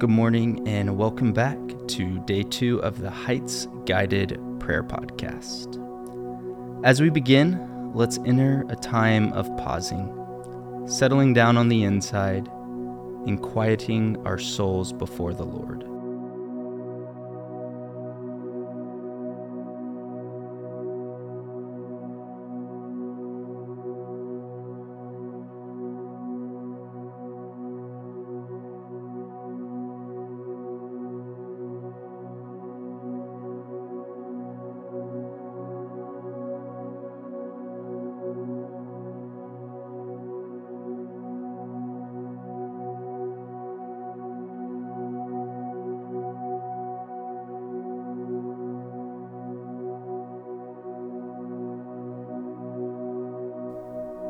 Good morning, and welcome back to day two of the Heights Guided Prayer Podcast. As we begin, let's enter a time of pausing, settling down on the inside, and quieting our souls before the Lord.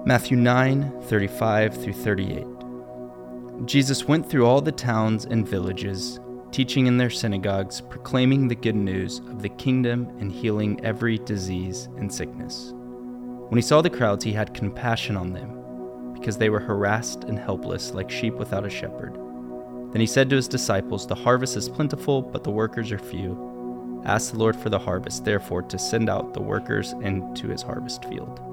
Matthew 9 35 through 38. Jesus went through all the towns and villages, teaching in their synagogues, proclaiming the good news of the kingdom and healing every disease and sickness. When he saw the crowds, he had compassion on them, because they were harassed and helpless like sheep without a shepherd. Then he said to his disciples, The harvest is plentiful, but the workers are few. Ask the Lord for the harvest, therefore, to send out the workers into his harvest field.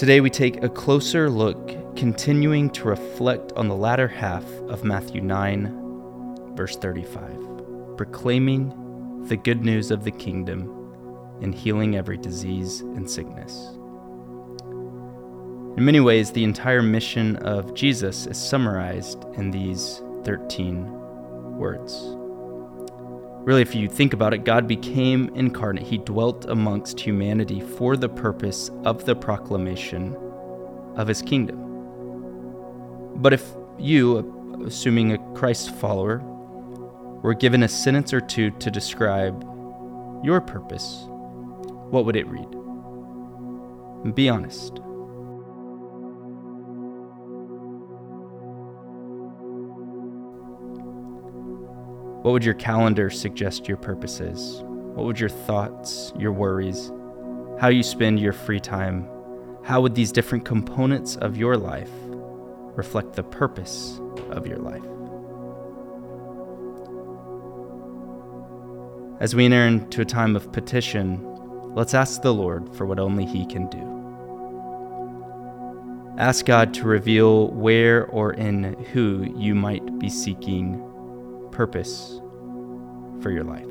Today we take a closer look, continuing to reflect on the latter half of Matthew 9, verse 35, proclaiming the good news of the kingdom and healing every disease and sickness. In many ways, the entire mission of Jesus is summarized in these 13 words. Really, if you think about it, God became incarnate. He dwelt amongst humanity for the purpose of the proclamation of his kingdom. But if you, assuming a Christ follower, were given a sentence or two to describe your purpose, what would it read? Be honest. What would your calendar suggest your purpose is? What would your thoughts, your worries, how you spend your free time, how would these different components of your life reflect the purpose of your life? As we enter into a time of petition, let's ask the Lord for what only He can do. Ask God to reveal where or in who you might be seeking purpose for your life.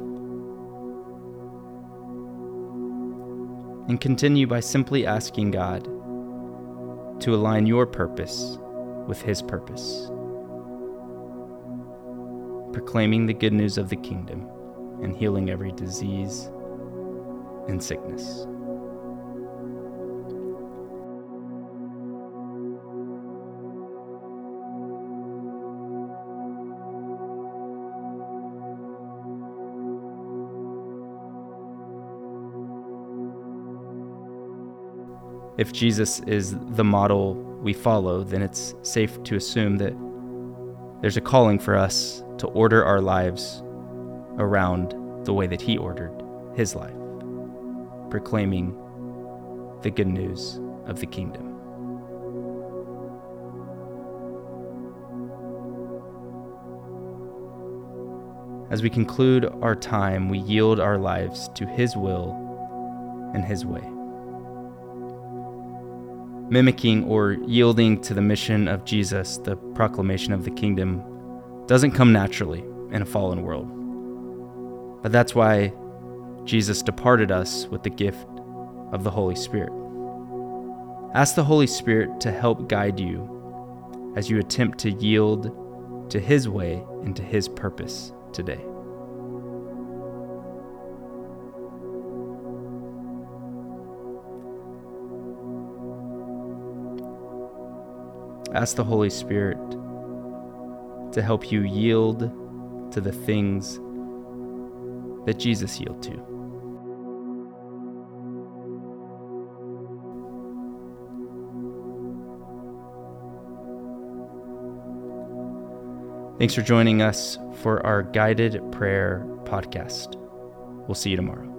And continue by simply asking God to align your purpose with His purpose, proclaiming the good news of the kingdom and healing every disease and sickness. If Jesus is the model we follow, then it's safe to assume that there's a calling for us to order our lives around the way that He ordered His life, proclaiming the good news of the kingdom. As we conclude our time, we yield our lives to His will and His way mimicking or yielding to the mission of Jesus, the proclamation of the kingdom, doesn't come naturally in a fallen world. But that's why Jesus departed us with the gift of the Holy Spirit. Ask the Holy Spirit to help guide you as you attempt to yield to His way and to His purpose today. Ask the Holy Spirit to help you yield to the things that Jesus yielded to. Thanks for joining us for our guided prayer podcast. We'll see you tomorrow.